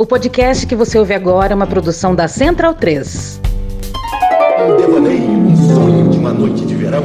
O podcast que você ouve agora é uma produção da Central 3. Um devaneio, um sonho de uma noite de verão.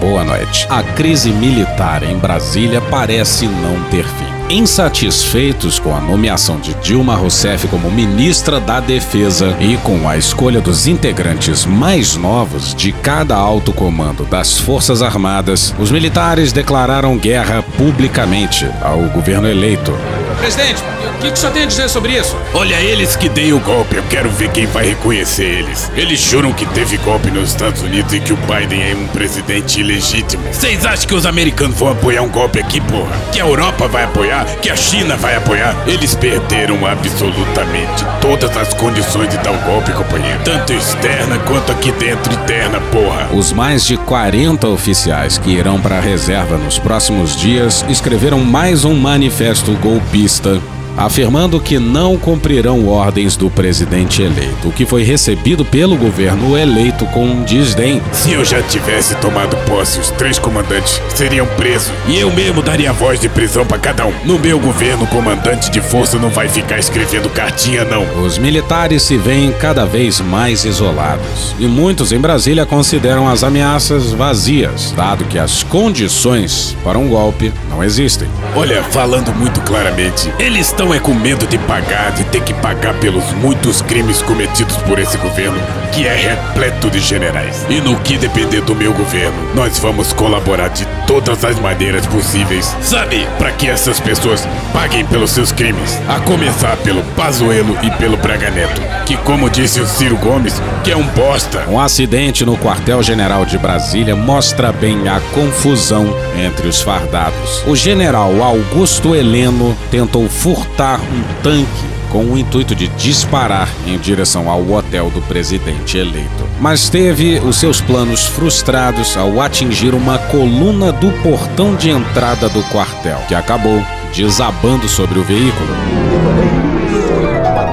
Boa noite. A crise militar em Brasília parece não ter fim. Insatisfeitos com a nomeação de Dilma Rousseff como ministra da Defesa e com a escolha dos integrantes mais novos de cada alto comando das Forças Armadas, os militares declararam guerra publicamente ao governo eleito. Presidente, o que, que o senhor tem a dizer sobre isso? Olha, eles que deem o golpe, eu quero ver quem vai reconhecer eles. Eles juram que teve golpe nos Estados Unidos e que o Biden é um presidente ilegítimo. Vocês acham que os americanos vão apoiar um golpe aqui, porra? Que a Europa vai apoiar? Que a China vai apoiar? Eles perderam absolutamente todas as condições de dar o golpe, companheiro. Tanto externa quanto aqui dentro, interna, porra. Os mais de 40 oficiais que irão para a reserva nos próximos dias escreveram mais um manifesto golpista Paulista afirmando que não cumprirão ordens do presidente eleito, o que foi recebido pelo governo eleito com desdém. Se eu já tivesse tomado posse, os três comandantes seriam presos e eu mesmo daria voz de prisão para cada um. No meu governo, o comandante de força não vai ficar escrevendo cartinha, não. Os militares se veem cada vez mais isolados e muitos em Brasília consideram as ameaças vazias, dado que as condições para um golpe não existem. Olha, falando muito claramente, eles estão é com medo de pagar, de ter que pagar pelos muitos crimes cometidos por esse governo, que é repleto de generais. E no que depender do meu governo, nós vamos colaborar de todas as maneiras possíveis, sabe? Para que essas pessoas paguem pelos seus crimes. A começar pelo Pazuello e pelo Braga Neto, que como disse o Ciro Gomes, que é um bosta. Um acidente no quartel-general de Brasília mostra bem a confusão entre os fardados. O general Augusto Heleno tentou furtar um tanque com o intuito de disparar em direção ao hotel do presidente eleito. Mas teve os seus planos frustrados ao atingir uma coluna do portão de entrada do quartel, que acabou desabando sobre o veículo.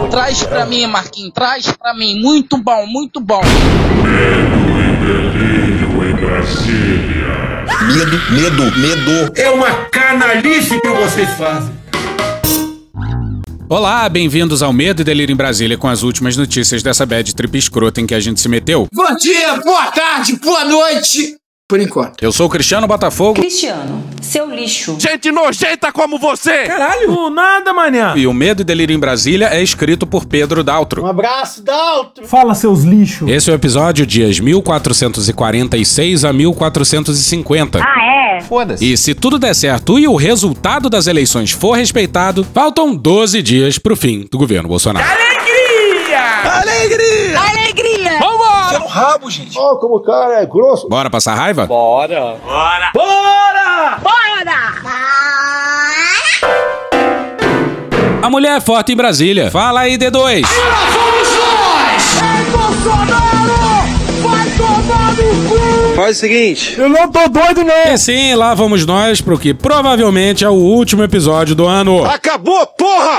Traz pra mim, Marquinhos, traz pra mim. Muito bom, muito bom. Medo e delírio em Brasília. Medo, medo, medo. É uma canalice que vocês fazem. Olá, bem-vindos ao Medo e Delírio em Brasília com as últimas notícias dessa bad trip escrota em que a gente se meteu. Bom dia, boa tarde, boa noite. Por enquanto. Eu sou o Cristiano Botafogo. Cristiano, seu lixo. Gente nojenta como você! Caralho, nada, manhã. E o Medo e Delírio em Brasília é escrito por Pedro Daltro. Um abraço, Daltro. Fala, seus lixos. Esse é o episódio dias 1446 a 1450. Ah, é? Foda-se. E se tudo der certo e o resultado das eleições for respeitado, faltam 12 dias pro fim do governo Bolsonaro. Alegria! Alegria! Você é um rabo, gente. Ó, como o cara é grosso. Bora passar raiva? Bora! Bora! A mulher é forte em Brasília. Fala aí, D2. Faz o seguinte. Eu não tô doido, não. E sim, lá vamos nós pro que provavelmente é o último episódio do ano. Acabou, porra!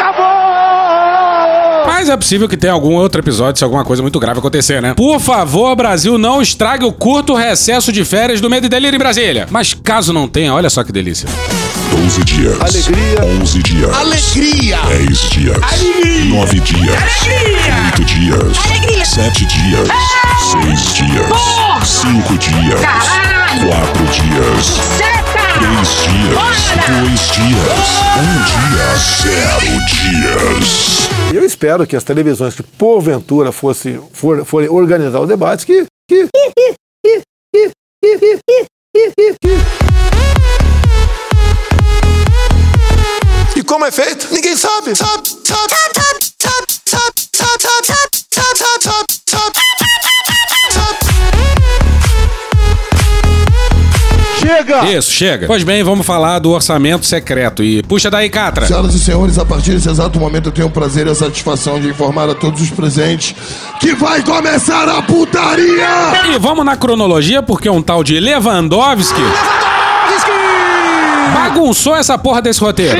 Mas é possível que tenha algum outro episódio se alguma coisa muito grave acontecer, né? Por favor, Brasil, não estrague o curto recesso de férias do Medo e Delírio em Brasília. Mas caso não tenha, olha só que delícia. 12 dias. Alegria. 11 dias. Alegria. 10 dias. Alegria. 9 dias. Alegria. 8 dias. Alegria. 7 dias. Ah. 6 dias. 5 dias. 4 dias. 7 Três dias, dois dias, um dia, zero dias. Eu espero que as televisões que porventura fossem, for, forem organizar o debate que, que... E como é feito? Ninguém sabe, sabe. sabe, sabe. Chega! Isso, chega. Pois bem, vamos falar do orçamento secreto. E puxa daí, Catra. Senhoras e senhores, a partir desse exato momento eu tenho o prazer e a satisfação de informar a todos os presentes que vai começar a putaria! E vamos na cronologia, porque um tal de Lewandowski. Bagunçou essa porra desse roteiro.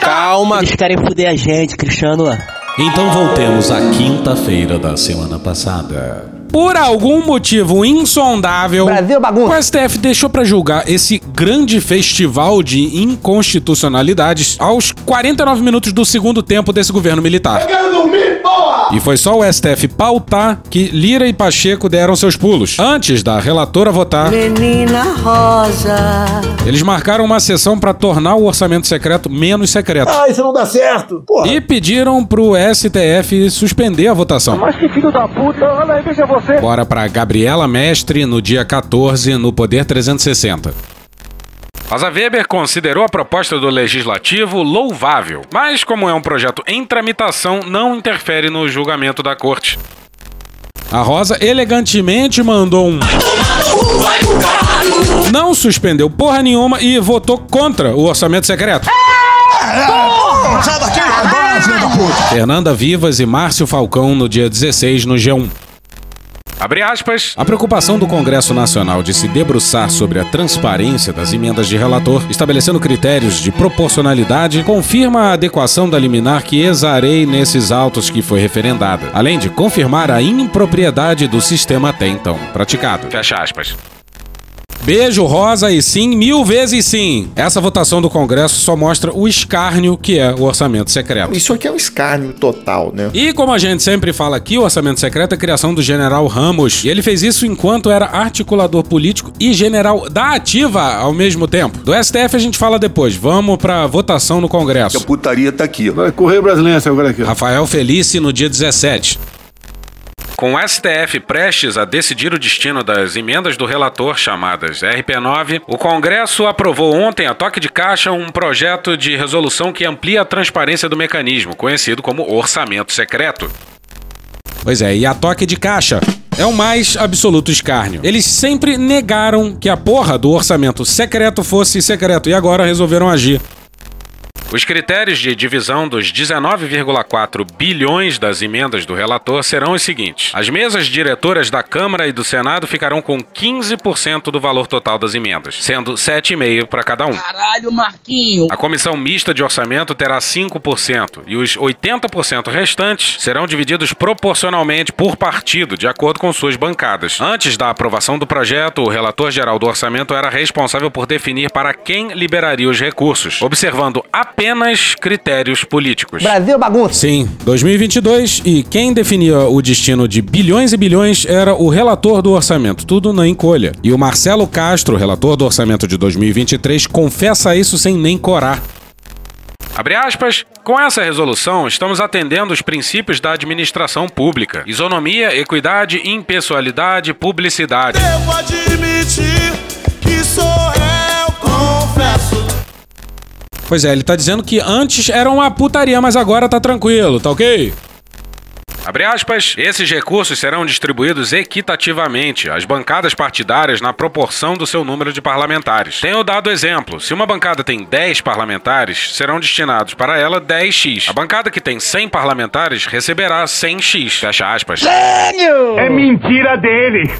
Calma. Eles querem fuder a gente, Cristiano. Então voltemos à quinta-feira da semana passada. Por algum motivo insondável, Brasil bagunça. o STF deixou pra julgar esse grande festival de inconstitucionalidades aos 49 minutos do segundo tempo desse governo militar. E foi só o STF pautar que Lira e Pacheco deram seus pulos. Antes da relatora votar, Menina Rosa. eles marcaram uma sessão pra tornar o orçamento secreto menos secreto. Ah, isso não dá certo. Porra. E pediram pro STF suspender a votação. Mas que filho da puta, olha aí, veja você. Bora pra Gabriela Mestre no dia 14 no Poder 360. Rosa Weber considerou a proposta do legislativo louvável, mas como é um projeto em tramitação, não interfere no julgamento da corte. A Rosa elegantemente mandou um. Não suspendeu porra nenhuma e votou contra o orçamento secreto. Fernanda Vivas e Márcio Falcão no dia 16 no G1. Abre aspas. A preocupação do Congresso Nacional de se debruçar sobre a transparência das emendas de relator, estabelecendo critérios de proporcionalidade, confirma a adequação da liminar que exarei nesses autos que foi referendada, além de confirmar a impropriedade do sistema até então praticado. Fecha aspas. Beijo rosa e sim, mil vezes sim. Essa votação do Congresso só mostra o escárnio que é o orçamento secreto. Isso aqui é um escárnio total, né? E como a gente sempre fala aqui, o orçamento secreto é a criação do general Ramos. E ele fez isso enquanto era articulador político e general da ativa ao mesmo tempo. Do STF a gente fala depois. Vamos pra votação no Congresso. A putaria tá aqui. Vai correr brasileiro agora aqui. ó. Rafael Felice no dia 17. Com o STF prestes a decidir o destino das emendas do relator chamadas RP9, o Congresso aprovou ontem, a toque de caixa, um projeto de resolução que amplia a transparência do mecanismo, conhecido como orçamento secreto. Pois é, e a toque de caixa é o mais absoluto escárnio. Eles sempre negaram que a porra do orçamento secreto fosse secreto e agora resolveram agir. Os critérios de divisão dos 19,4 bilhões das emendas do relator serão os seguintes: as mesas diretoras da Câmara e do Senado ficarão com 15% do valor total das emendas, sendo 7,5% para cada um. Caralho, Marquinho. A comissão mista de orçamento terá 5% e os 80% restantes serão divididos proporcionalmente por partido, de acordo com suas bancadas. Antes da aprovação do projeto, o relator geral do orçamento era responsável por definir para quem liberaria os recursos, observando apenas critérios políticos. Brasil bagunça. Sim, 2022 e quem definia o destino de bilhões e bilhões era o relator do orçamento, tudo na encolha. E o Marcelo Castro, relator do orçamento de 2023, confessa isso sem nem corar. Abre aspas. Com essa resolução, estamos atendendo os princípios da administração pública: isonomia, equidade, impessoalidade, publicidade. Devo admitir que sou Pois é, ele tá dizendo que antes era uma putaria, mas agora tá tranquilo, tá ok? Abre aspas, esses recursos serão distribuídos equitativamente às bancadas partidárias na proporção do seu número de parlamentares. Tenho dado exemplo: se uma bancada tem 10 parlamentares, serão destinados para ela 10x. A bancada que tem 100 parlamentares receberá 100x. Fecha aspas. É mentira dele.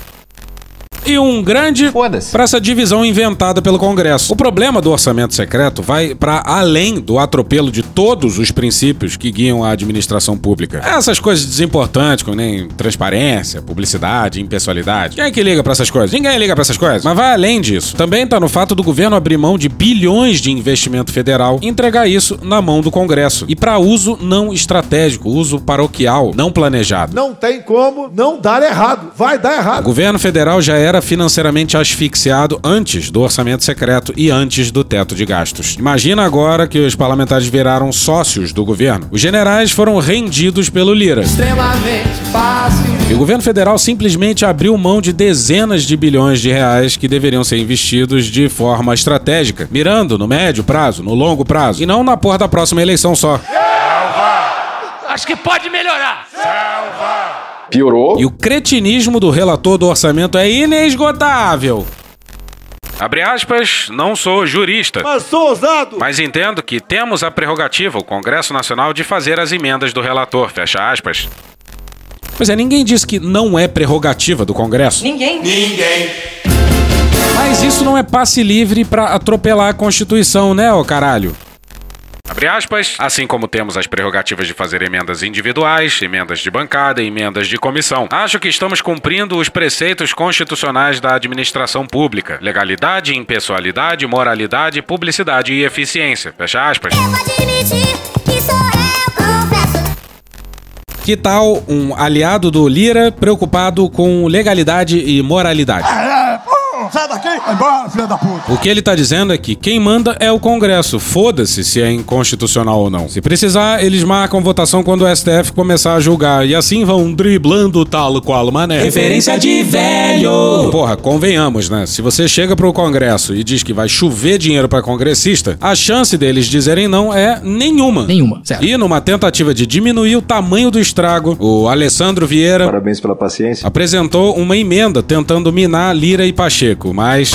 E um grande para essa divisão inventada pelo Congresso. O problema do orçamento secreto vai para além do atropelo de todos os princípios que guiam a administração pública. Essas coisas desimportantes, como nem transparência, publicidade, impessoalidade. Quem é que liga para essas coisas? Ninguém liga para essas coisas. Mas vai além disso. Também tá no fato do governo abrir mão de bilhões de investimento federal e entregar isso na mão do Congresso. E para uso não estratégico, uso paroquial, não planejado. Não tem como não dar errado. Vai dar O errado. governo federal já era financeiramente asfixiado antes do orçamento secreto e antes do teto de gastos. Imagina agora que os parlamentares viraram sócios do governo. Os generais foram rendidos pelo Lira. Extremamente fácil. E o governo federal simplesmente abriu mão de dezenas de bilhões de reais que deveriam ser investidos de forma estratégica, mirando no médio prazo, no longo prazo, e não na porra da próxima eleição só. Acho que pode melhorar. Piorou. E o cretinismo do relator do orçamento é inesgotável. Abre aspas, não sou jurista. Mas sou ousado. Mas entendo que temos a prerrogativa, o Congresso Nacional, de fazer as emendas do relator. Fecha aspas. Pois é, ninguém disse que não é prerrogativa do Congresso. Ninguém. Ninguém. Mas isso não é passe livre pra atropelar a Constituição, né, ô caralho? Abre aspas, assim como temos as prerrogativas de fazer emendas individuais, emendas de bancada e emendas de comissão. Acho que estamos cumprindo os preceitos constitucionais da administração pública: legalidade, impessoalidade, moralidade, publicidade e eficiência. Fecha aspas. Que tal um aliado do Lira preocupado com legalidade e moralidade? Sai daqui! Vai embora, filha da puta! O que ele tá dizendo é que quem manda é o Congresso. Foda-se se é inconstitucional ou não. Se precisar, eles marcam votação quando o STF começar a julgar. E assim vão driblando tal qual mané. Referência de velho! Porra, convenhamos, né? Se você chega pro Congresso e diz que vai chover dinheiro pra congressista, a chance deles dizerem não é nenhuma. Nenhuma, certo. E numa tentativa de diminuir o tamanho do estrago, o Alessandro Vieira. Parabéns pela paciência. Apresentou uma emenda tentando minar Lira e Pacheco mas.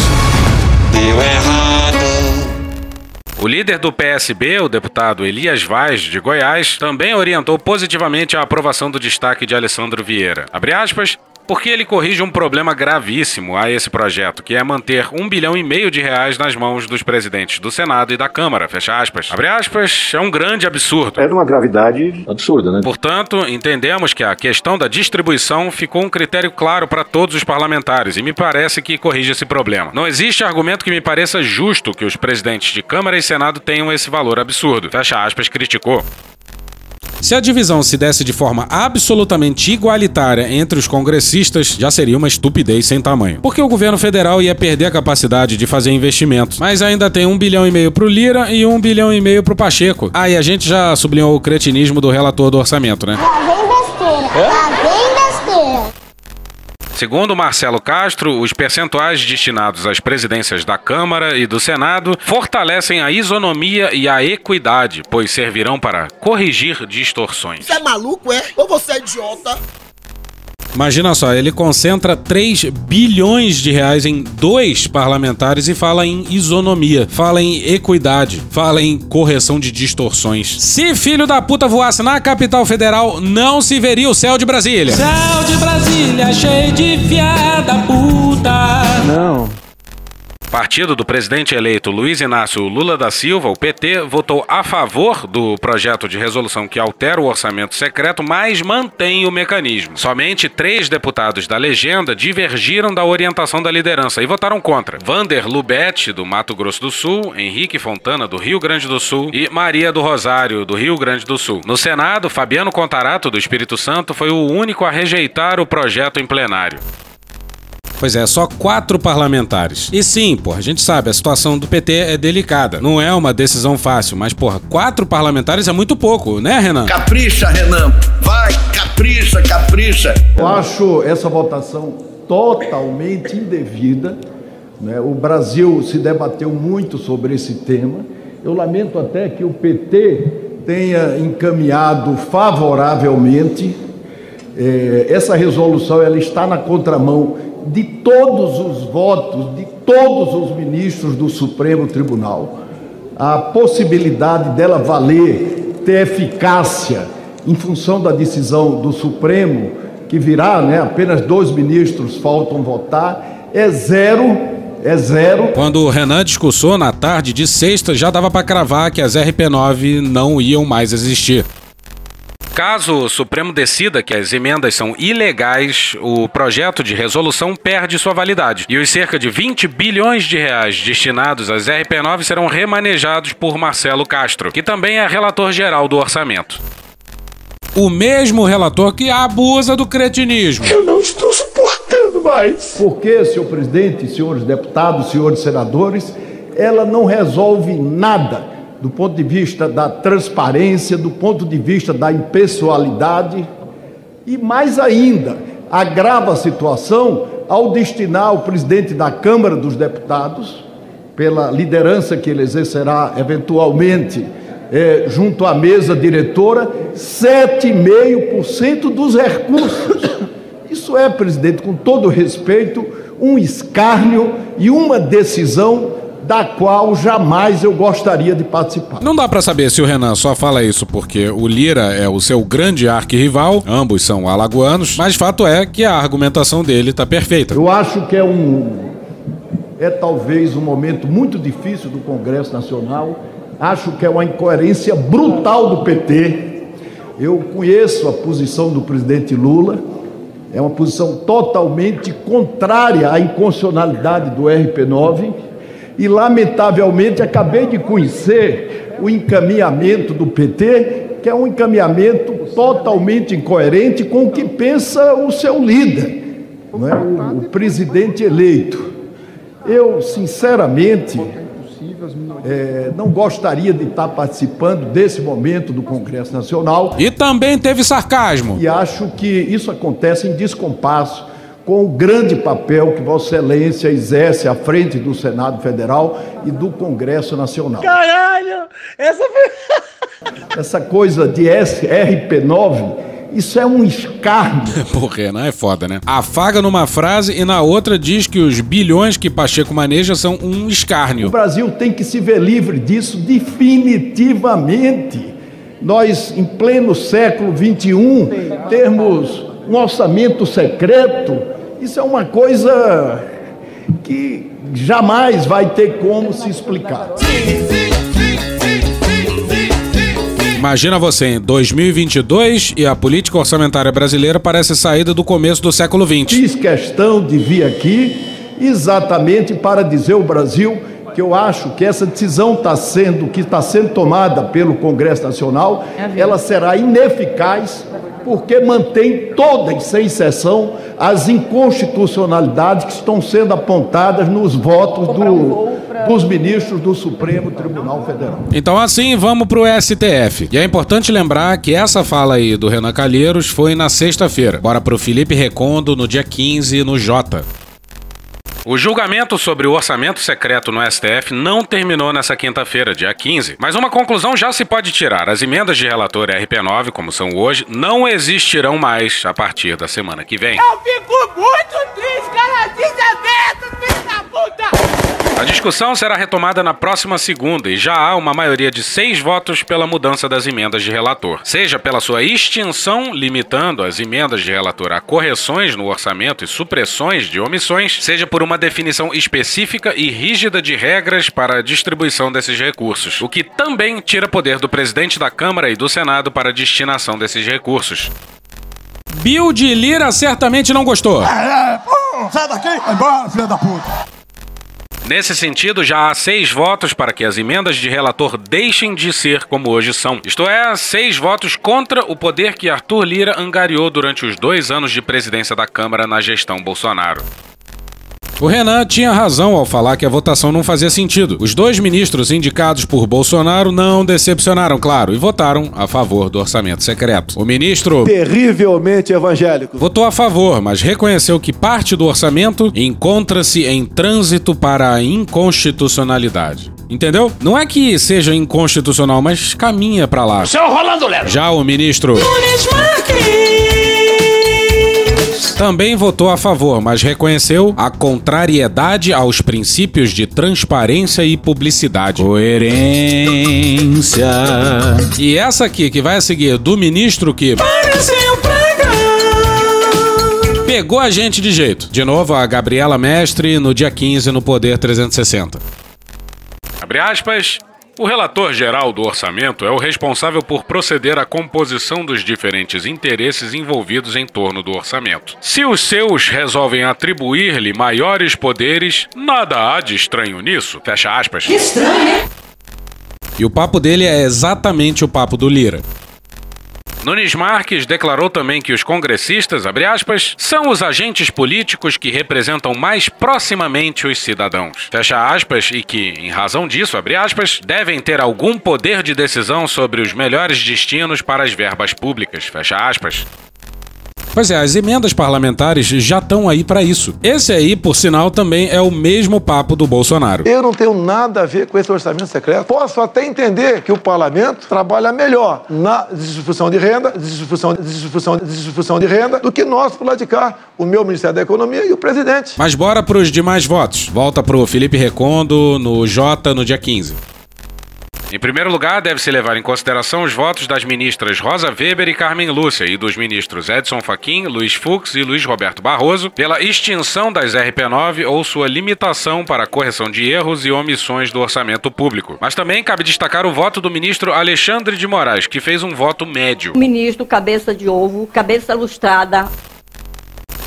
Deu errado. O líder do PSB, o deputado Elias Vaz, de Goiás, também orientou positivamente a aprovação do destaque de Alessandro Vieira. Abre aspas, porque ele corrige um problema gravíssimo a esse projeto, que é manter um bilhão e meio de reais nas mãos dos presidentes do Senado e da Câmara, fecha aspas. Abre aspas, é um grande absurdo. É de uma gravidade absurda, né? Portanto, entendemos que a questão da distribuição ficou um critério claro para todos os parlamentares e me parece que corrige esse problema. Não existe argumento que me pareça justo que os presidentes de Câmara e Senado tenham esse valor absurdo. Fecha aspas, criticou. Se a divisão se desse de forma absolutamente igualitária entre os congressistas, já seria uma estupidez sem tamanho. Porque o governo federal ia perder a capacidade de fazer investimentos. Mas ainda tem um bilhão e meio pro Lira e um bilhão e meio pro Pacheco. Ah, e a gente já sublinhou o cretinismo do relator do orçamento, né? Lá vem besteira. Lá vem. Segundo Marcelo Castro, os percentuais destinados às presidências da Câmara e do Senado fortalecem a isonomia e a equidade, pois servirão para corrigir distorções. Você é maluco, é? Ou você é idiota? Imagina só, ele concentra 3 bilhões de reais em dois parlamentares e fala em isonomia, fala em equidade, fala em correção de distorções. Se filho da puta voasse na capital federal, não se veria o céu de Brasília. Céu de Brasília cheio de fiada puta. Não. Partido do presidente eleito Luiz Inácio Lula da Silva, o PT, votou a favor do projeto de resolução que altera o orçamento secreto, mas mantém o mecanismo. Somente três deputados da legenda divergiram da orientação da liderança e votaram contra. Vander Lubete, do Mato Grosso do Sul, Henrique Fontana, do Rio Grande do Sul e Maria do Rosário, do Rio Grande do Sul. No Senado, Fabiano Contarato, do Espírito Santo, foi o único a rejeitar o projeto em plenário. Pois é, só quatro parlamentares. E sim, porra, a gente sabe, a situação do PT é delicada. Não é uma decisão fácil, mas, porra, quatro parlamentares é muito pouco, né, Renan? Capricha, Renan. Vai, capricha, capricha. Eu acho essa votação totalmente indevida. Né? O Brasil se debateu muito sobre esse tema. Eu lamento até que o PT tenha encaminhado favoravelmente. Eh, essa resolução ela está na contramão de todos os votos de todos os ministros do Supremo Tribunal. A possibilidade dela valer, ter eficácia em função da decisão do Supremo, que virá, né, apenas dois ministros faltam votar, é zero é zero. Quando o Renan discursou na tarde de sexta, já dava para cravar que as RP9 não iam mais existir. Caso o Supremo decida que as emendas são ilegais, o projeto de resolução perde sua validade e os cerca de 20 bilhões de reais destinados às RP9 serão remanejados por Marcelo Castro, que também é relator geral do orçamento. O mesmo relator que abusa do cretinismo. Eu não estou suportando mais. Por que, senhor presidente, senhores deputados, senhores senadores, ela não resolve nada do ponto de vista da transparência, do ponto de vista da impessoalidade e mais ainda, agrava a situação ao destinar o presidente da Câmara dos Deputados, pela liderança que ele exercerá eventualmente é, junto à mesa diretora, 7,5% dos recursos. Isso é, presidente, com todo respeito, um escárnio e uma decisão da qual jamais eu gostaria de participar. Não dá para saber se o Renan só fala isso porque o Lira é o seu grande arquirrival, ambos são alagoanos, mas fato é que a argumentação dele tá perfeita. Eu acho que é um é talvez um momento muito difícil do Congresso Nacional Acho que é uma incoerência brutal do PT. Eu conheço a posição do presidente Lula, é uma posição totalmente contrária à inconstitucionalidade do RP9 e, lamentavelmente, acabei de conhecer o encaminhamento do PT, que é um encaminhamento totalmente incoerente com o que pensa o seu líder, não é? o, o presidente eleito. Eu, sinceramente, é, não gostaria de estar participando desse momento do Congresso Nacional. E também teve sarcasmo. E acho que isso acontece em descompasso com o grande papel que Vossa Excelência exerce à frente do Senado Federal e do Congresso Nacional. Caralho! Essa foi. Essa coisa de SRP9 isso é um escárnio. Porra, Renan é foda, né? Afaga numa frase e na outra diz que os bilhões que Pacheco maneja são um escárnio. O Brasil tem que se ver livre disso definitivamente. Nós, em pleno século XXI, termos um orçamento secreto, isso é uma coisa que jamais vai ter como se explicar. Imagina você em 2022 e a política orçamentária brasileira parece saída do começo do século XX. Fiz questão de vir aqui exatamente para dizer ao Brasil que eu acho que essa decisão está sendo, que está sendo tomada pelo Congresso Nacional, é ela será ineficaz porque mantém todas, sem exceção, as inconstitucionalidades que estão sendo apontadas nos votos do, dos ministros do Supremo Tribunal Federal. Então, assim, vamos para o STF. E é importante lembrar que essa fala aí do Renan Calheiros foi na sexta-feira. Bora para o Felipe Recondo no dia 15 no Jota. O julgamento sobre o orçamento secreto no STF não terminou nessa quinta-feira, dia 15, mas uma conclusão já se pode tirar. As emendas de relator RP9, como são hoje, não existirão mais a partir da semana que vem. Eu fico muito triste, cara, filho da puta! A discussão será retomada na próxima segunda e já há uma maioria de seis votos pela mudança das emendas de relator, seja pela sua extinção, limitando as emendas de relator a correções no orçamento e supressões de omissões, seja por uma definição específica e rígida de regras para a distribuição desses recursos, o que também tira poder do presidente da Câmara e do Senado para a destinação desses recursos. Bill de Lira certamente não gostou. É, é, pô, sai daqui, vai embora, filha da puta. Nesse sentido, já há seis votos para que as emendas de relator deixem de ser como hoje são. Isto é, seis votos contra o poder que Arthur Lira angariou durante os dois anos de presidência da Câmara na gestão Bolsonaro. O Renan tinha razão ao falar que a votação não fazia sentido. Os dois ministros indicados por Bolsonaro não decepcionaram, claro, e votaram a favor do orçamento secreto. O ministro. Terrivelmente evangélico. Votou a favor, mas reconheceu que parte do orçamento encontra-se em trânsito para a inconstitucionalidade. Entendeu? Não é que seja inconstitucional, mas caminha para lá. Seu Rolando Lero. Já o ministro. Nunes Marques também votou a favor, mas reconheceu a contrariedade aos princípios de transparência e publicidade. Coerência. E essa aqui que vai a seguir do ministro que. Pegou a gente de jeito. De novo, a Gabriela Mestre no dia 15 no Poder 360. Abre aspas. O relator geral do orçamento é o responsável por proceder à composição dos diferentes interesses envolvidos em torno do orçamento. Se os seus resolvem atribuir-lhe maiores poderes, nada há de estranho nisso. Fecha aspas. Que estranho, hein? E o papo dele é exatamente o papo do Lira. Nunes Marques declarou também que os congressistas, aspas, são os agentes políticos que representam mais proximamente os cidadãos. Fecha aspas, e que, em razão disso, aspas, devem ter algum poder de decisão sobre os melhores destinos para as verbas públicas. Fecha aspas. Pois é, as emendas parlamentares já estão aí para isso. Esse aí, por sinal, também é o mesmo papo do Bolsonaro. Eu não tenho nada a ver com esse orçamento secreto. Posso até entender que o parlamento trabalha melhor na distribuição de renda, distribuição, distribuição, distribuição de renda do que nós por lá de cá, o meu Ministério da Economia e o presidente. Mas bora para os demais votos. Volta pro Felipe Recondo no J no dia 15. Em primeiro lugar, deve-se levar em consideração os votos das ministras Rosa Weber e Carmen Lúcia e dos ministros Edson Fachin, Luiz Fux e Luiz Roberto Barroso pela extinção das RP9 ou sua limitação para correção de erros e omissões do orçamento público. Mas também cabe destacar o voto do ministro Alexandre de Moraes, que fez um voto médio. Ministro cabeça de ovo, cabeça lustrada,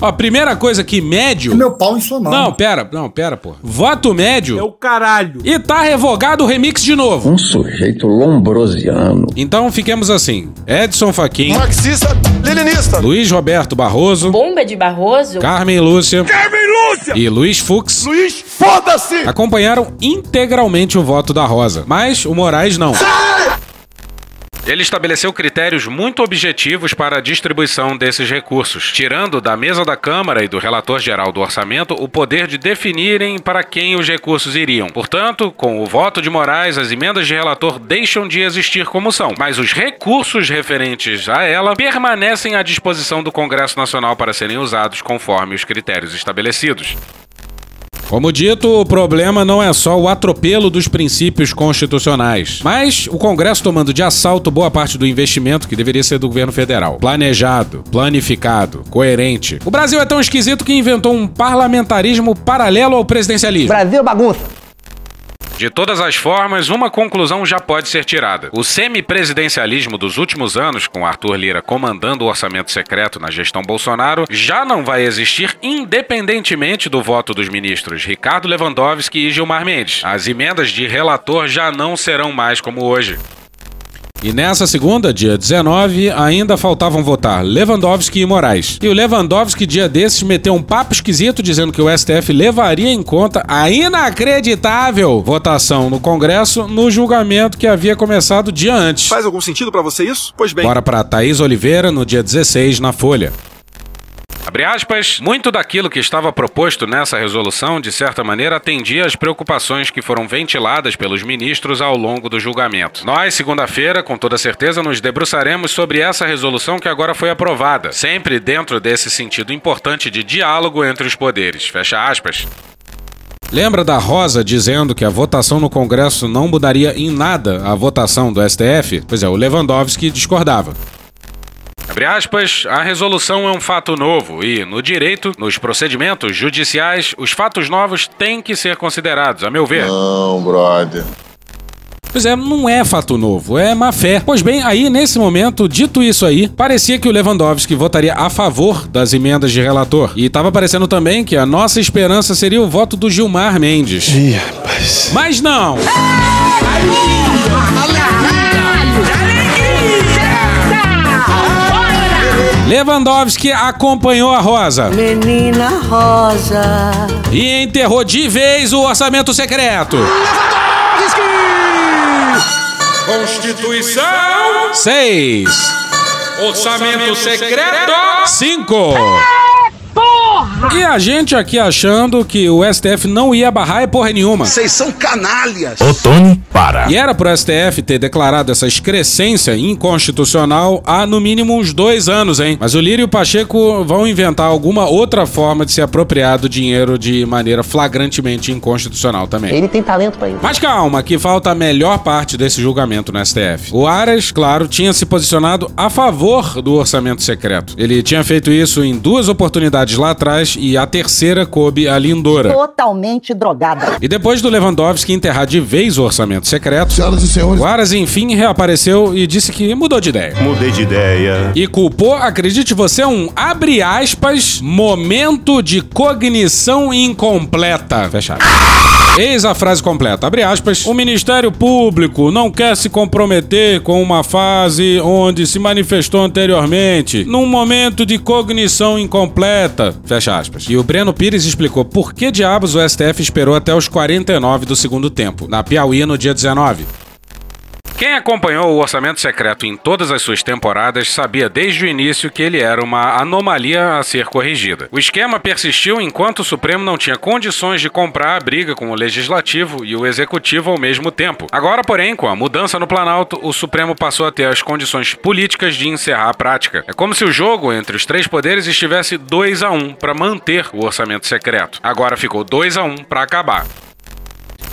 Ó, primeira coisa que médio. Meu pau em sua mão. Não, pera, não, pera, pô. Voto médio. É o caralho. E tá revogado o remix de novo. Um sujeito lombrosiano. Então fiquemos assim: Edson Fachin, Marxista, leninista. Luiz Roberto Barroso, bomba de Barroso, Carmen Lúcia Carmen Lúcia. e Luiz Fux Luiz, foda-se. acompanharam integralmente o voto da Rosa, mas o Moraes não. Ele estabeleceu critérios muito objetivos para a distribuição desses recursos, tirando da mesa da Câmara e do relator geral do orçamento o poder de definirem para quem os recursos iriam. Portanto, com o voto de Moraes, as emendas de relator deixam de existir como são, mas os recursos referentes a ela permanecem à disposição do Congresso Nacional para serem usados conforme os critérios estabelecidos. Como dito, o problema não é só o atropelo dos princípios constitucionais, mas o Congresso tomando de assalto boa parte do investimento que deveria ser do governo federal. Planejado, planificado, coerente. O Brasil é tão esquisito que inventou um parlamentarismo paralelo ao presidencialismo. Brasil bagunça. De todas as formas, uma conclusão já pode ser tirada. O semipresidencialismo dos últimos anos, com Arthur Lira comandando o orçamento secreto na gestão Bolsonaro, já não vai existir independentemente do voto dos ministros Ricardo Lewandowski e Gilmar Mendes. As emendas de relator já não serão mais como hoje. E nessa segunda, dia 19, ainda faltavam votar Lewandowski e Moraes. E o Lewandowski, dia desses, meteu um papo esquisito dizendo que o STF levaria em conta a inacreditável votação no Congresso no julgamento que havia começado dia antes. Faz algum sentido pra você isso? Pois bem. Bora pra Thaís Oliveira no dia 16 na Folha. Abre aspas, muito daquilo que estava proposto nessa resolução, de certa maneira, atendia às preocupações que foram ventiladas pelos ministros ao longo do julgamento. Nós, segunda-feira, com toda certeza, nos debruçaremos sobre essa resolução que agora foi aprovada, sempre dentro desse sentido importante de diálogo entre os poderes. Fecha aspas. Lembra da Rosa dizendo que a votação no Congresso não mudaria em nada a votação do STF? Pois é, o Lewandowski discordava. Abre aspas, a resolução é um fato novo e, no direito, nos procedimentos judiciais, os fatos novos têm que ser considerados, a meu ver. Não, brother. Pois é, não é fato novo, é má fé. Pois bem, aí nesse momento, dito isso aí, parecia que o Lewandowski votaria a favor das emendas de relator. E tava parecendo também que a nossa esperança seria o voto do Gilmar Mendes. Ih, rapaz. Mas não! Lewandowski acompanhou a Rosa Menina Rosa. e enterrou de vez o orçamento secreto. Constituição, 6, orçamento secreto. 5. E a gente aqui achando que o STF não ia barrar é porra nenhuma. Vocês são canalhas. Ô, Tony, para. E era pro STF ter declarado essa excrescência inconstitucional há no mínimo uns dois anos, hein? Mas o Lírio e o Pacheco vão inventar alguma outra forma de se apropriar do dinheiro de maneira flagrantemente inconstitucional também. Ele tem talento pra isso. Mas calma, que falta a melhor parte desse julgamento no STF. O Aras, claro, tinha se posicionado a favor do orçamento secreto. Ele tinha feito isso em duas oportunidades lá atrás e a terceira coube a Lindora. Totalmente drogada. E depois do Lewandowski enterrar de vez o orçamento secreto, Senhoras e senhores. o Aras enfim reapareceu e disse que mudou de ideia. Mudei de ideia. E culpou, acredite você, um abre aspas, momento de cognição incompleta. Fecha aspas. Eis a frase completa, abre aspas. O Ministério Público não quer se comprometer com uma fase onde se manifestou anteriormente, num momento de cognição incompleta, fecha aspas. E o Breno Pires explicou por que diabos o STF esperou até os 49 do segundo tempo, na Piauí no dia 19. Quem acompanhou o orçamento secreto em todas as suas temporadas sabia desde o início que ele era uma anomalia a ser corrigida. O esquema persistiu enquanto o Supremo não tinha condições de comprar a briga com o Legislativo e o Executivo ao mesmo tempo. Agora, porém, com a mudança no Planalto, o Supremo passou a ter as condições políticas de encerrar a prática. É como se o jogo entre os três poderes estivesse 2 a 1 para manter o orçamento secreto. Agora ficou 2 a 1 para acabar.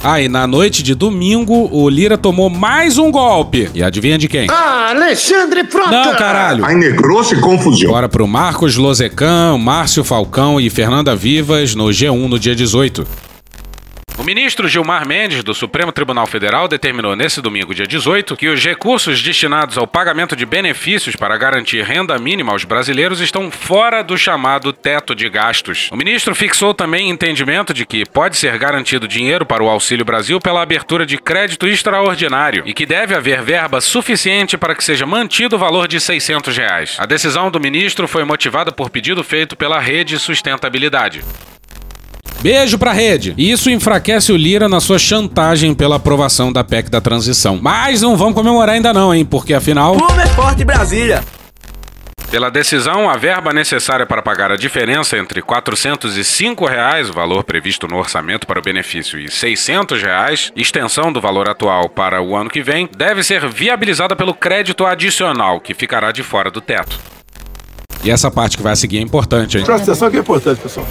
Ah, e na noite de domingo, o Lira tomou mais um golpe. E adivinha de quem? Ah, Alexandre Frota! Não, caralho. Ai, negrou-se confusão. Bora pro Marcos Lozecan, Márcio Falcão e Fernanda Vivas no G1 no dia 18. O ministro Gilmar Mendes, do Supremo Tribunal Federal, determinou nesse domingo, dia 18, que os recursos destinados ao pagamento de benefícios para garantir renda mínima aos brasileiros estão fora do chamado teto de gastos. O ministro fixou também entendimento de que pode ser garantido dinheiro para o Auxílio Brasil pela abertura de crédito extraordinário e que deve haver verba suficiente para que seja mantido o valor de 600 reais. A decisão do ministro foi motivada por pedido feito pela Rede Sustentabilidade. Beijo pra rede. Isso enfraquece o Lira na sua chantagem pela aprovação da PEC da transição. Mas não vamos comemorar ainda não, hein? Porque afinal... Como é forte Brasília! Pela decisão, a verba necessária para pagar a diferença entre 405 reais, o valor previsto no orçamento para o benefício, e 600 reais, extensão do valor atual para o ano que vem, deve ser viabilizada pelo crédito adicional, que ficará de fora do teto. E essa parte que vai seguir é importante, hein? Presta atenção que é importante, pessoal.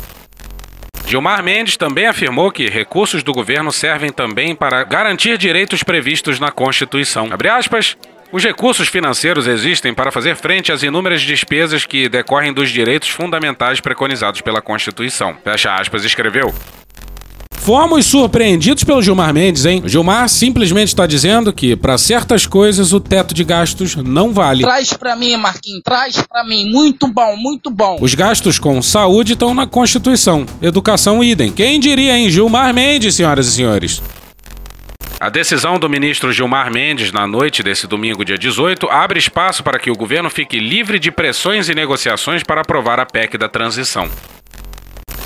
Gilmar Mendes também afirmou que recursos do governo servem também para garantir direitos previstos na Constituição. Os recursos financeiros existem para fazer frente às inúmeras despesas que decorrem dos direitos fundamentais preconizados pela Constituição. Fecha aspas, escreveu. Fomos surpreendidos pelo Gilmar Mendes, hein? O Gilmar simplesmente está dizendo que, para certas coisas, o teto de gastos não vale. Traz pra mim, Marquinhos, traz pra mim. Muito bom, muito bom. Os gastos com saúde estão na Constituição. Educação, idem. Quem diria, hein? Gilmar Mendes, senhoras e senhores. A decisão do ministro Gilmar Mendes, na noite desse domingo, dia 18, abre espaço para que o governo fique livre de pressões e negociações para aprovar a PEC da transição.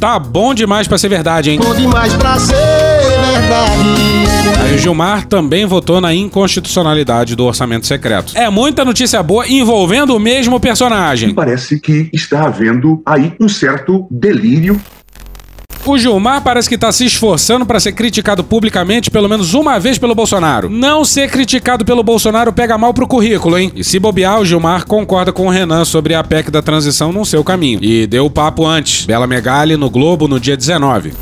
Tá bom demais pra ser verdade, hein? Bom demais pra ser verdade. Aí o Gilmar também votou na inconstitucionalidade do orçamento secreto. É muita notícia boa envolvendo o mesmo personagem. Parece que está havendo aí um certo delírio o Gilmar parece que tá se esforçando para ser criticado publicamente pelo menos uma vez pelo Bolsonaro. Não ser criticado pelo Bolsonaro pega mal pro currículo, hein? E se bobear, o Gilmar concorda com o Renan sobre a PEC da transição no seu caminho. E deu o papo antes. Bela Megali no Globo no dia 19.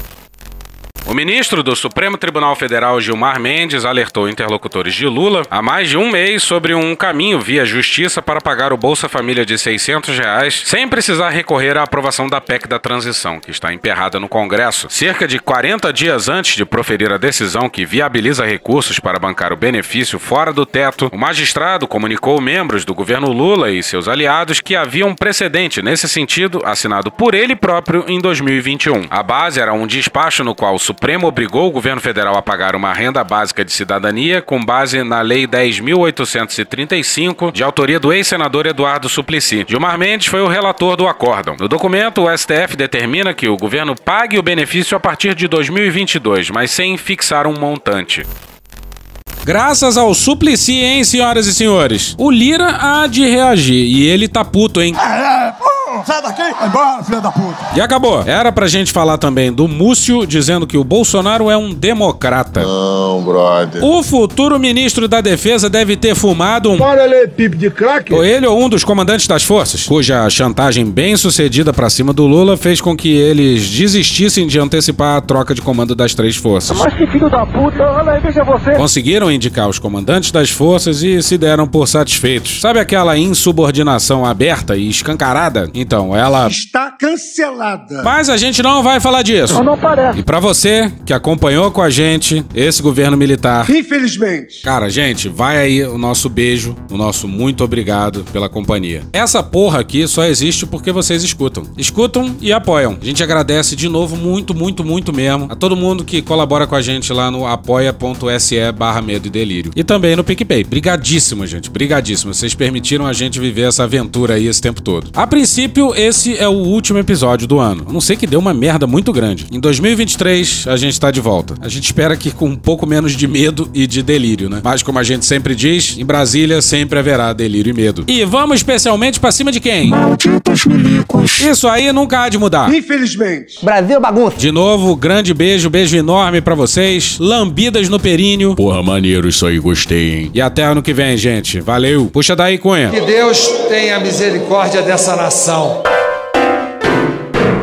O ministro do Supremo Tribunal Federal, Gilmar Mendes, alertou interlocutores de Lula há mais de um mês sobre um caminho via justiça para pagar o Bolsa Família de 600 reais, sem precisar recorrer à aprovação da PEC da transição, que está emperrada no Congresso. Cerca de 40 dias antes de proferir a decisão que viabiliza recursos para bancar o benefício fora do teto, o magistrado comunicou membros do governo Lula e seus aliados que havia um precedente nesse sentido assinado por ele próprio em 2021. A base era um despacho no qual o Supremo obrigou o governo federal a pagar uma renda básica de cidadania com base na Lei 10.835, de autoria do ex-senador Eduardo Suplicy. Gilmar Mendes foi o relator do acórdão. No documento, o STF determina que o governo pague o benefício a partir de 2022, mas sem fixar um montante. Graças ao Suplicy, hein, senhoras e senhores? O Lira há de reagir e ele tá puto, hein? Sai daqui, vai embora, filha da puta. E acabou. Era pra gente falar também do Múcio dizendo que o Bolsonaro é um democrata. Não, brother. O futuro ministro da Defesa deve ter fumado um. Para ler pipe de crack. Ou ele ou um dos comandantes das forças, cuja chantagem bem sucedida pra cima do Lula fez com que eles desistissem de antecipar a troca de comando das três forças. Mas que filho da puta, olha aí, veja você. Conseguiram indicar os comandantes das forças e se deram por satisfeitos. Sabe aquela insubordinação aberta e escancarada? Então, ela. Está cancelada. Mas a gente não vai falar disso. Não parece. E pra você que acompanhou com a gente esse governo militar. Infelizmente. Cara, gente, vai aí o nosso beijo, o nosso muito obrigado pela companhia. Essa porra aqui só existe porque vocês escutam. Escutam e apoiam. A gente agradece de novo muito, muito, muito mesmo a todo mundo que colabora com a gente lá no apoia.se barra medo e delírio. E também no PicPay. Brigadíssimo, gente. Brigadíssimo. Vocês permitiram a gente viver essa aventura aí esse tempo todo. A princípio, esse é o último episódio do ano. A não sei que deu uma merda muito grande. Em 2023, a gente tá de volta. A gente espera que com um pouco menos de medo e de delírio, né? Mas como a gente sempre diz, em Brasília sempre haverá delírio e medo. E vamos especialmente pra cima de quem? Malditos milicos. Isso aí nunca há de mudar. Infelizmente. Brasil bagunça. De novo, grande beijo, beijo enorme pra vocês. Lambidas no períneo. Porra, maneiro isso aí, gostei, hein? E até ano que vem, gente. Valeu. Puxa daí, Cunha. Que Deus tenha misericórdia dessa nação. 어.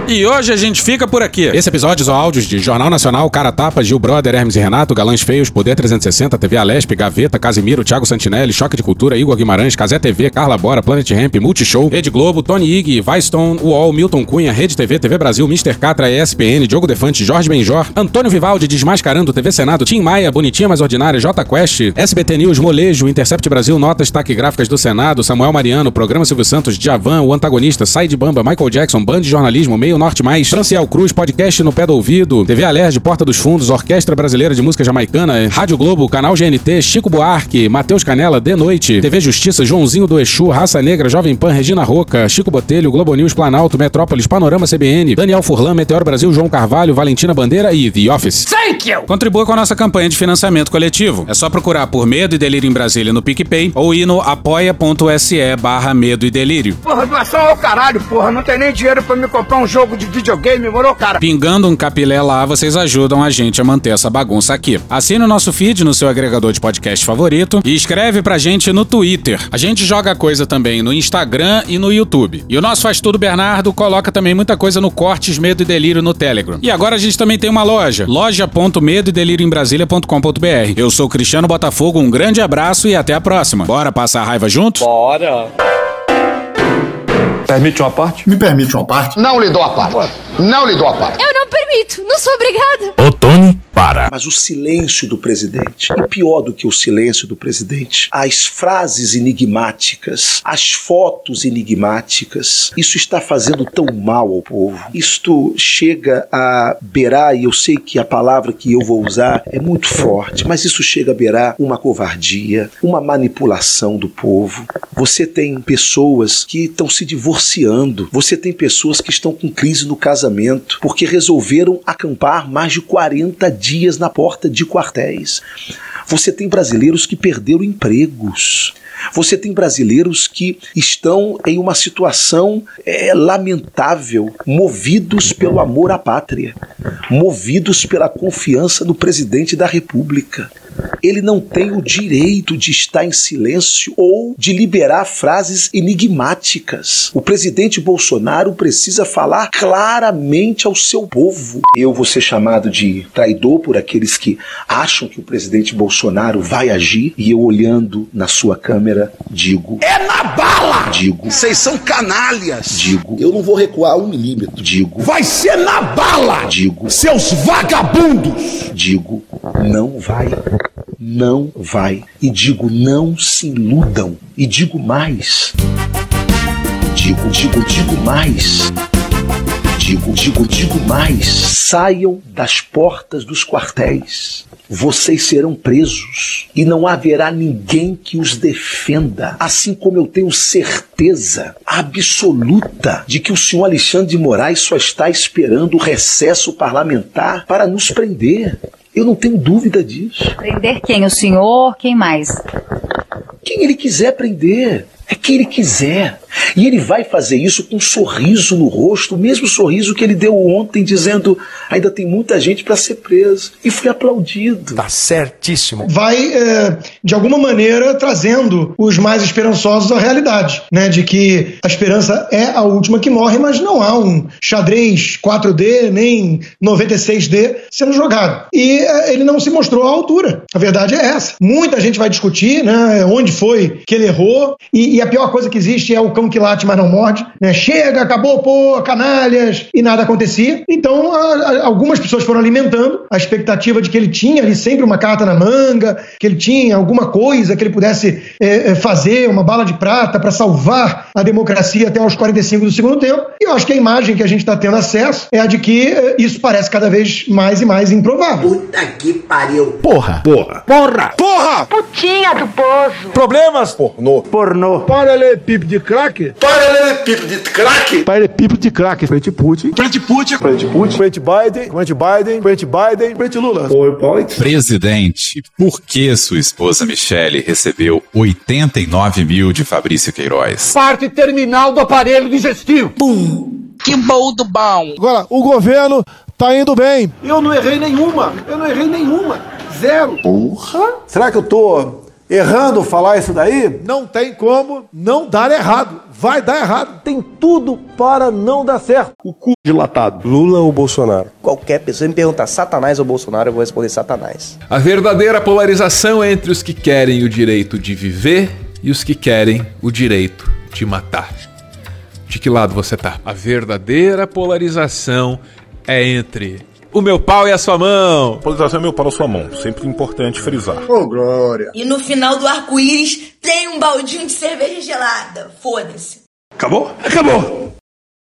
E hoje a gente fica por aqui. Esse episódio são áudios de Jornal Nacional, Cara Tapa, Gil Brother, Hermes e Renato, Galãs Feios, Poder 360, TV Alesp, Gaveta, Casimiro, Thiago Santinelli, Choque de Cultura, Igor Guimarães, Casé TV, Carla Bora, Planet Ramp, Multishow, Rede Globo, Tony Ig, Stone, UOL, Milton Cunha, Rede TV, TV Brasil, Mr. Catra, ESPN, Diogo Defante, Jorge Benjor, Antônio Vivaldi, Desmascarando, TV Senado, Tim Maia, Bonitinha Mais Ordinária, J Quest, SBT News, Molejo, Intercept Brasil, Notas Taquigráficas do Senado, Samuel Mariano, Programa Silvio Santos, Djavan, O Antagonista, Sai de Bamba, Michael Jackson, Band de Jornalismo, Meio Norte Mais, Franciel Cruz, Podcast no Pé do Ouvido, TV Alerj, Porta dos Fundos, Orquestra Brasileira de Música Jamaicana, Rádio Globo, Canal GNT, Chico Buarque, Matheus Canela, De Noite, TV Justiça, Joãozinho do Exu, Raça Negra, Jovem Pan, Regina Roca, Chico Botelho, Globo News, Planalto, Metrópolis, Panorama CBN, Daniel Furlan, Meteor Brasil, João Carvalho, Valentina Bandeira e The Office. Thank you! Contribua com a nossa campanha de financiamento coletivo. É só procurar por Medo e Delírio em Brasília no PicPay ou ir no apoia.se barra Medo e Delírio. Porra, doação ao caralho, porra. Não tem nem dinheiro pra me comprar um jogo de videogame, moro, cara? Pingando um capilé lá, vocês ajudam a gente a manter essa bagunça aqui. Assine o nosso feed no seu agregador de podcast favorito e escreve pra gente no Twitter. A gente joga coisa também no Instagram e no YouTube. E o nosso Faz Tudo Bernardo coloca também muita coisa no Cortes Medo e Delírio no Telegram. E agora a gente também tem uma loja, loja.medo e delírio em Brasília.com.br. Eu sou Cristiano Botafogo, um grande abraço e até a próxima. Bora passar a raiva juntos? Bora! Permite uma parte? Me permite uma parte? Não lhe dou a parte. Não lhe dou a parte. Eu não permito, não sou obrigada. Otone, para. Mas o silêncio do presidente, e pior do que o silêncio do presidente, as frases enigmáticas, as fotos enigmáticas, isso está fazendo tão mal ao povo. Isto chega a beirar, e eu sei que a palavra que eu vou usar é muito forte, mas isso chega a beirar uma covardia, uma manipulação do povo. Você tem pessoas que estão se divorciando, você tem pessoas que estão com crise no casamento porque resolveram acampar mais de 40 dias na porta de quartéis. Você tem brasileiros que perderam empregos. Você tem brasileiros que estão em uma situação é, lamentável, movidos pelo amor à pátria, movidos pela confiança no presidente da República. Ele não tem o direito de estar em silêncio ou de liberar frases enigmáticas. O presidente Bolsonaro precisa falar claramente ao seu povo. Eu vou ser chamado de traidor por aqueles que acham que o presidente Bolsonaro vai agir e eu olhando na sua câmera digo: É na bala! Digo: Vocês são canalhas! Digo: Eu não vou recuar um milímetro. Digo: Vai ser na bala! Digo: Seus vagabundos! Digo: Não vai. Não vai. E digo: Não se iludam. E digo mais. Digo, digo, digo mais. Digo, digo, digo mais. Saiam das portas dos quartéis. Vocês serão presos e não haverá ninguém que os defenda. Assim como eu tenho certeza absoluta de que o senhor Alexandre de Moraes só está esperando o recesso parlamentar para nos prender. Eu não tenho dúvida disso. Prender quem? O senhor? Quem mais? Quem ele quiser prender. É quem ele quiser. E ele vai fazer isso com um sorriso no rosto, o mesmo sorriso que ele deu ontem, dizendo: ainda tem muita gente para ser preso. E foi aplaudido. Tá certíssimo. Vai, é, de alguma maneira, trazendo os mais esperançosos à realidade, né? De que a esperança é a última que morre, mas não há um xadrez 4D nem 96D sendo jogado. E é, ele não se mostrou à altura. A verdade é essa. Muita gente vai discutir, né? Onde foi que ele errou. E, e a pior coisa que existe é o cão que late, mas não morde. Né? Chega, acabou, pô, canalhas, e nada acontecia. Então, a, a, algumas pessoas foram alimentando a expectativa de que ele tinha ali sempre uma carta na manga, que ele tinha alguma coisa que ele pudesse é, é, fazer, uma bala de prata para salvar a democracia até os 45 do segundo tempo. E eu acho que a imagem que a gente está tendo acesso é a de que é, isso parece cada vez mais e mais improvável. Puta que pariu. Porra. Porra. Porra. Porra. Putinha do poço. Problemas. Pornô. Pornô. Paralelepípedo de crack. Paralelepípedo de crack. Paralelepípedo de crack. Frente Putin. Frente Putin. Frente Putin. Frente Biden. Frente Biden. Frente Biden. Frente Lula. Presidente, por que sua esposa Michele recebeu 89 mil de Fabrício Queiroz? Parte terminal do aparelho digestivo. Pum. Que bom do bom. Agora, o governo tá indo bem. Eu não errei nenhuma. Eu não errei nenhuma. Zero. Porra. Será que eu tô errando falar isso daí, não tem como não dar errado. Vai dar errado. Tem tudo para não dar certo. O cu dilatado. Lula ou Bolsonaro? Qualquer pessoa me perguntar Satanás ou Bolsonaro, eu vou responder Satanás. A verdadeira polarização entre os que querem o direito de viver e os que querem o direito de matar. De que lado você tá? A verdadeira polarização é entre o meu pau e a sua mão. Polarização é meu pau e a sua mão. Sempre importante frisar. Ô, oh, Glória. E no final do arco-íris tem um baldinho de cerveja gelada. Foda-se. Acabou? Acabou!